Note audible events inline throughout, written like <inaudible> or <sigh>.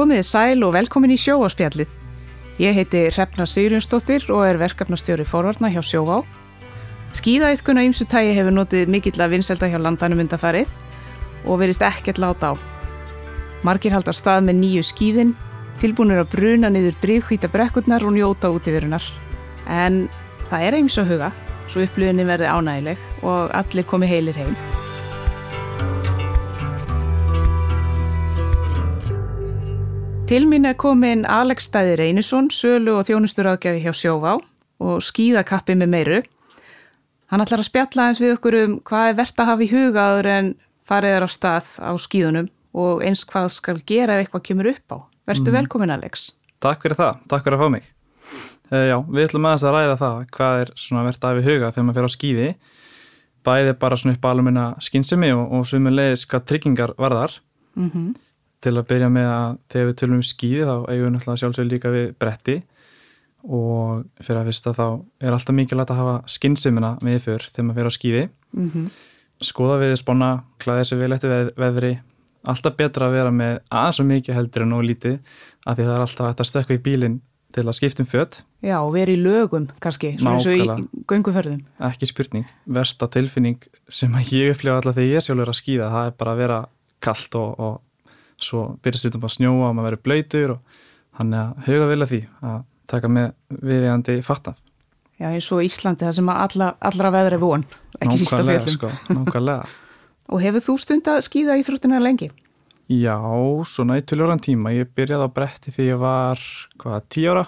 Komiði sæl og velkomin í sjóáspjallið. Ég heiti Hrefna Sigurjónsdóttir og er verkefnastjóri forvarna hjá Sjóvá. Skíðaðiðkun á ýmsu tægi hefur notið mikill að vinselda hjá landanum undafarið og verist ekkert láta á. Margir haldar stað með nýju skíðin, tilbúinur að bruna niður drifhvíta brekkurnar og njóta útíverunar. En það er eins og huga, svo upplöðinni verði ánægileg og allir komi heilir heim. Til mín er komin Alex Stæði Reynisson, sölu og þjónusturaðgjafi hjá Sjóvá og skíðakappi með meiru. Hann ætlar að spjalla eins við okkur um hvað er verðt að hafa í hugaður en farið er á stað á skíðunum og eins hvað skal gera ef eitthvað kemur upp á. Verðstu mm. velkomin Alex. Takk fyrir það, takk fyrir að fá mig. Uh, já, við ætlum aðeins að ræða það hvað er verðt að hafa í huga þegar maður fyrir á skíði. Bæði bara svona upp alveg skynsemi og, og sumulegis hvað tryggingar varðar. Mm -hmm til að byrja með að þegar við tölum um skýði þá eigum við náttúrulega sjálfsög líka við bretti og fyrir að fyrsta þá er alltaf mikilvægt að hafa skynnsimina með fyrr þegar maður fyrir á skýði mm -hmm. skoða við spána, klæða þessu vel eftir veð, veðri. Alltaf betra að vera með aðeins og mikið heldur en ólítið af því það er alltaf hægt að stökka í bílinn til að skiptum fött Já, og vera í lögum kannski, svona eins og í gönguferðum Ekki spurning, versta tilfinning sem ég upplifa alltaf þegar ég sjálfur að skýða það er bara að vera kallt og, og svo byrjast þetta bara að snjóa og maður verið blöytur og hann er að huga vilja því að taka með viðjandi fattað. Já eins og Íslandi það sem alla, allra veður er von, ekki sísta fjöldum. Sko, nákvæmlega. <laughs> og hefur þú stund að skýða íþróttina lengi? Já, svona í töljóran tíma. Ég byrjaði á bretti því ég var hvaða tí ára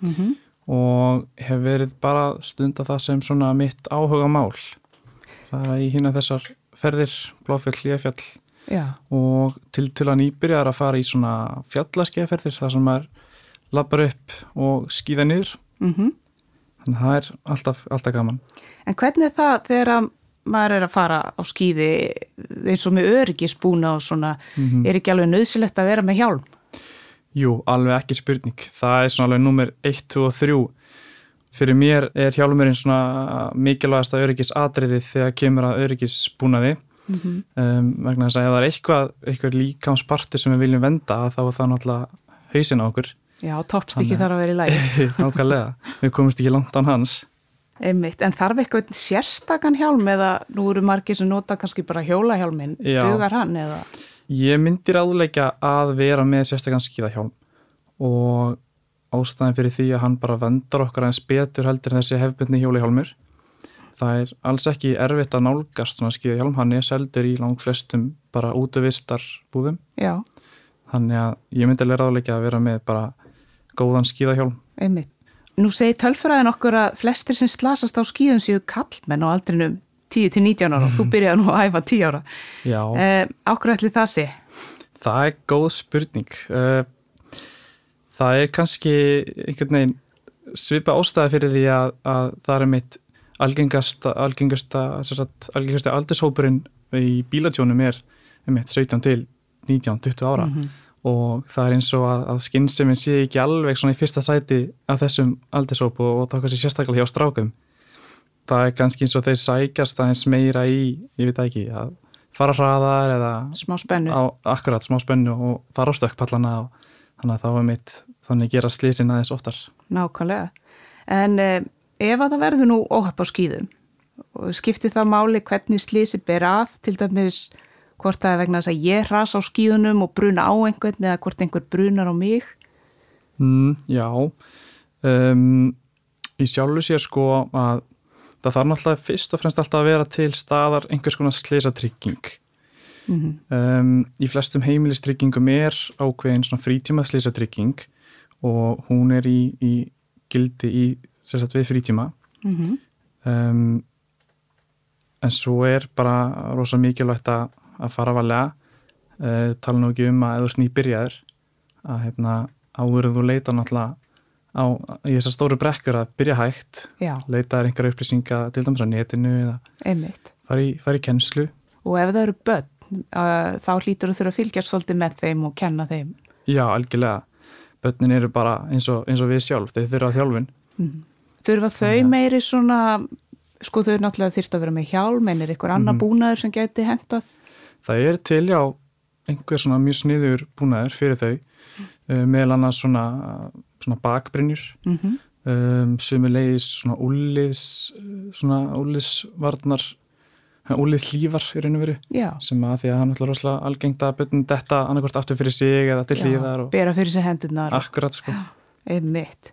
mm -hmm. og hef verið bara stund að það sem svona mitt áhuga mál. Það er í hína þessar ferðir, Bláfjall, Líafjall Já. og til, til að nýbyrjar að fara í svona fjallaskeðferðir þar sem maður lappar upp og skýða niður mm -hmm. þannig að það er alltaf, alltaf gaman En hvernig er það þegar maður er að fara á skýði eins og með öryggisbúna og svona mm -hmm. er ekki alveg nöðsilegt að vera með hjálm? Jú, alveg ekki spurning það er svona alveg nummer 1, 2 og 3 fyrir mér er hjálmurinn svona mikilvægast að öryggisadriði þegar kemur að öryggisbúnaði mm -hmm. um, vegna þess að ef það er eitthvað, eitthvað líkámsparti sem við viljum venda þá er það náttúrulega hausin á okkur. Já, toppstikki þarf að vera í læg <laughs> Nákvæmlega, við komumst ekki langt án hans. Einmitt, en þarf eitthvað sérstakann hjálm eða nú eru margir sem nota kannski bara hjólahjálmin dugar hann eða? Ég myndir áðuleika að vera með sérstakann skíðahjálm og ástæðin fyrir því að hann bara vendar okkar aðeins betur heldur en þessi hefbundni hjólahjálmur það er alls ekki erfitt að nálgast svona skíðahjálm, hann er seldur í lang flestum bara útvistar búðum Já. þannig að ég myndi að lera áleika að vera með bara góðan skíðahjálm. Einmitt. Nú segir tölfræðin okkur að flestir sem slasast á skíðum séu kallmenn á aldrinum 10-19 ára. Og þú byrjaði nú að æfa 10 ára. Eh, Ákveð ætli það sé? Það er góð spurning. Eh, það er kannski einhvern veginn svipa ástæði fyrir því að, að það er mitt algengasta algengasta, algengasta aldurshópurinn í bílatjónum er um 17 til 19, 20 ára. Mm -hmm. og það er eins og að, að skynsefinn sé ekki alveg svona í fyrsta sæti af þessum aldurshópu og þá kannski sérstaklega hjá strákum. Það er kannski eins og þeir sækjast aðeins meira í, ég veit ekki að fara hraðar eða smá spennu. Á, akkurat smá spennu og fara á stökkpallana og þannig að þá er mitt þannig að gera slísin aðeins oftar. Nákvæmlega. En eh, ef að það verður nú óhapp á skýðum og skiptir það máli hvernig slísi ber að til dæmis hvort það er vegna þess að ég ras á skýðunum og bruna á einhvern eða hvort einhver brunar á mig? Mm, Já. Um, Í sjálfu sér sko að það þarf náttúrulega fyrst og fremst alltaf að vera til staðar einhvers konar slísatrygging mm -hmm. um, Í flestum heimilistryggingum er ákveðin svona frítíma slísatrygging og hún er í, í gildi í sérstaklega við frítíma. Mm -hmm. um, en svo er bara rosa mikilvægt að, að fara valega uh, tala nú ekki um að eða snýbyrjaður að hérna áverðu leita náttúrulega á í þessar stóru brekkur að byrja hægt Já. leita er einhverja upplýsinga til dæmis á netinu eða fara í, fara í kennslu. Og ef það eru börn uh, þá hlýtur þú þurfa að fylgjast svolítið með þeim og kenna þeim. Já, algjörlega. Börnin eru bara eins og, eins og við sjálf, þau þurfa þjálfun. Mm -hmm. Þurfa þau meiri svona, sko þau náttúrulega þýrt að vera með hjálm, en er ykkur annar mm búnaður sem geti hendað? Það er til já einhver svona mjög sniður búnaður fyrir þau. uh, meðal annars svona, svona bakbrinnjur Mm -hmm. um, sumulegis svona úliðs svona úliðsvarnar úliðslífar í raun og veru sem að því að er náttúrulega rosalega algengt að byrjum detta annarkort aftur fyrir sig eða til hlýðar og bera fyrir sig hendurnar og akkurat sko <gasps> einmitt.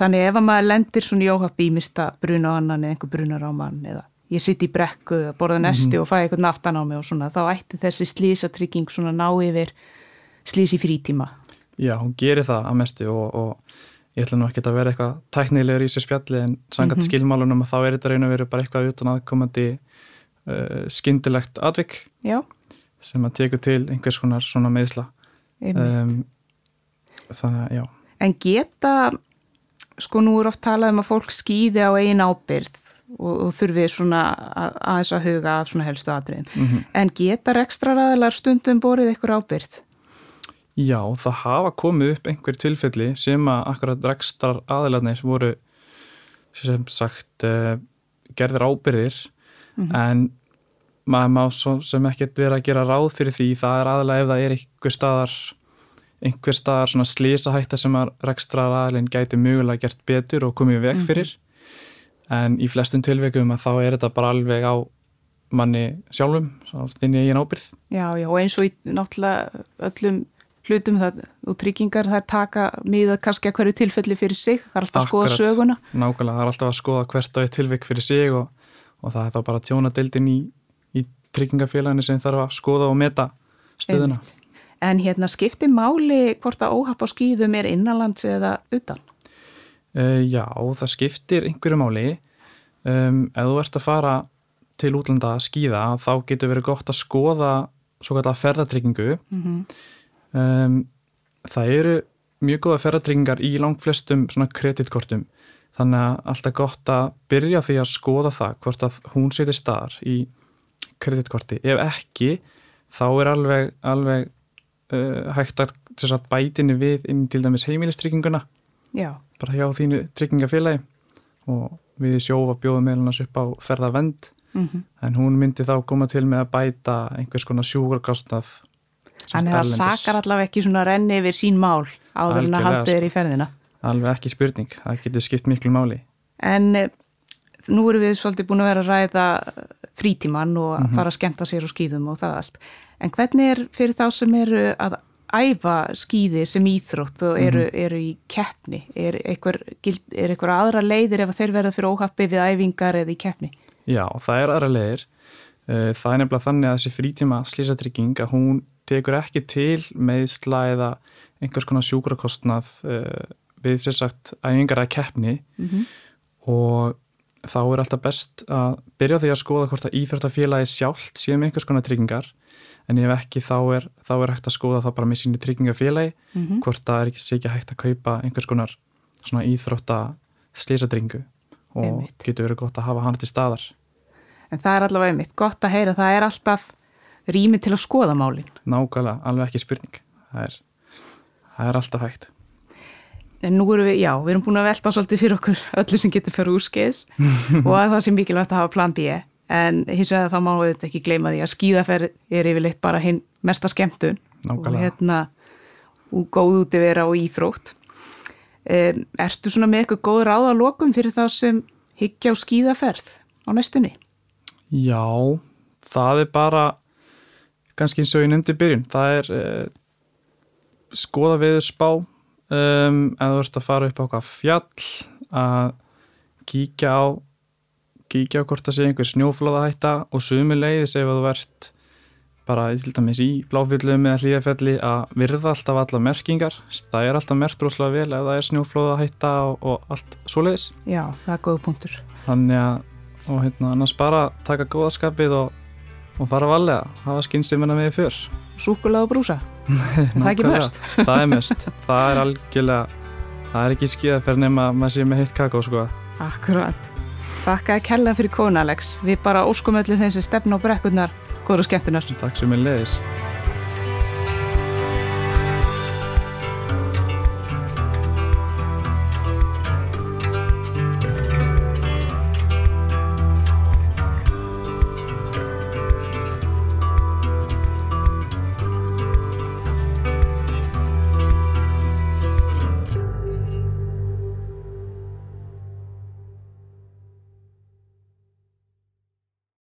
Þannig ef að maður lendir svona í óhapp í mista bruna á annan eða einhver brunar á mann eða ég sitt í brekku að borða nesti og fæ eitthvað naftan á mig og svona, þá ætti þessi slísatrygging svona ná yfir slís í frítíma. Já, hún gerir það að mestu og, og ég ætla nú ekki að vera eitthvað tæknilegur í sér spjalli en sangat skilmálunum að þá er þetta og veru bara eitthvað utan aðkomandi uh, skyndilegt atvik Já, sem að teku til einhvers konar svona meðsla um, þannig að já. En geta, sko nú er oft talað um að fólk skýði á eigin ábyrð og, og þurfi svona að- aðeins að huga af svona helstu atriðin. Mhm. En geta rekstraræðilar stundum borið ykkur ábyrð? Já, það hafa komið upp einhver tilfelli sem að akkurat rekstrar aðilarnir voru sem sagt uh, gerðir ábyrðir en maður má svo sem ekkert vera að gera ráð fyrir því það er aðalega ef það er einhver staðar einhver staðar svona slísahætta sem að rekstrar aðilin gæti mögulega gert betur og komið veg fyrir en í flestum tilveikum að þá er þetta bara alveg á manni sjálfum, þinn í eigin ábyrð Já, já, og eins og í náttúrulega öllum hlutum það, og tryggingar þær taka miða kannski að hverju tilfelli fyrir sig, það er alltaf að skoða söguna. Nákvæmlega, það er alltaf að skoða hvert á eitt tilvik fyrir sig og, og það er þá bara tjónadeildin í, í tryggingafélaginu sem þarf að skoða og meta stöðuna. Einmitt. En hérna skipti máli hvort að óhapp á skýðum er innanlands eða utan? Uh, já, það skiptir einhverju máli. Um, ef þú ert að fara til útlanda að skýða, þá getur verið gott að skoða svo kallar ferðatryggingu. Mm Um, það eru mjög góða ferðatryggingar í langflestum svona kreditkortum. Þannig að alltaf gott að byrja því að skoða það hvort að hún setja staðar í kreditkorti. Ef ekki, þá er alveg, alveg uh, hægt að bætinni við inn til dæmis heimilistrygginguna bara hjá þínu tryggingafélagi. Og við í sjófa bjóðum meðlunars upp á ferðavend mm en hún myndi þá koma til með að bæta einhvers konar sjúkarkostnað þannig að það sakar allavega ekki svona renni yfir sín mál áður en að Algjörlega, haldið er sko. í ferðina. alveg ekki spurning, það getur skipt miklu máli. En eh, nú erum við svolítið búin að vera að ræða frítíman og að fara að skemmta sér á skýðum og það allt. En hvernig er fyrir þá sem eru að æfa skýði sem íþrótt og eru, eru í keppni? Er einhver, er einhver aðra leiðir ef þeir verða fyrir óhappi við æfingar eða í keppni? Já, það er aðra leiðir Uh, það er nefnilega þannig að þessi frítíma slísatrygging að hún tekur ekki til meðsla eða einhvers konar sjúkrakostnað uh, við sér sagt æfingar að keppni Mm og þá er alltaf best að byrja því að skoða hvort að íþróttafélagi sjálft sé með einhvers konar tryggingar en ef ekki þá er, þá er hægt að skoða það bara með sínu tryggingafélagi -hmm. hvort það er ekki, sé ekki hægt að kaupa einhvers konar svona íþrótta slísadringu og Einmitt. getur verið gott að hafa hana til staðar En það er allavega einmitt gott að heyra, það er alltaf rými til að skoða málin. nákvæmlega, alveg ekki spurning það er, það er alltaf hægt En nú erum við, já, við erum búin að velta svolítið fyrir okkur öllu sem getur fyrir úrskeiðs <laughs> og að það sé mikilvægt að hafa plan B en hins vegar þá má við ekki gleyma því að skíðaferð er yfirleitt bara hinn mesta skemmtun og Nákvæmlega. hérna og góð út að vera og íþrótt. Um, ertu svona með eitthvað góð ráða lokum fyrir þá sem hyggja á skíðaferð á næstunni? Já, það er bara kannski eins og ég nefndi byrjun það er uh, skoða við spá um, ef þú ert að fara upp á okkar fjall að kíkja á kíkja á hvort það sé einhver snjóflóðahætta og sumuleiðis ef þú ert bara til dæmis í bláfjöllum eða hlýðafelli að virða alltaf alla merkingar. Það er alltaf mert rosalega vel ef það er snjóflóðahætta og, og allt svoleiðis. Já, það er góð punktur. þannig að og hérna annars bara taka góðaskapið og, og fara valega hafa skynnsimina með fyrr Súkulega og brúsa. Er það ekki mest? það er mest, <laughs> það er algjörlega það er ekki skíðaferð nema að maður sé með heitt kakó sko Akkurat. Þakka að kella fyrir kona, Alex. Við bara óskum öllu þeim sem stefna á brekkurnar, góður og skemmtunar. takk sem er leiðis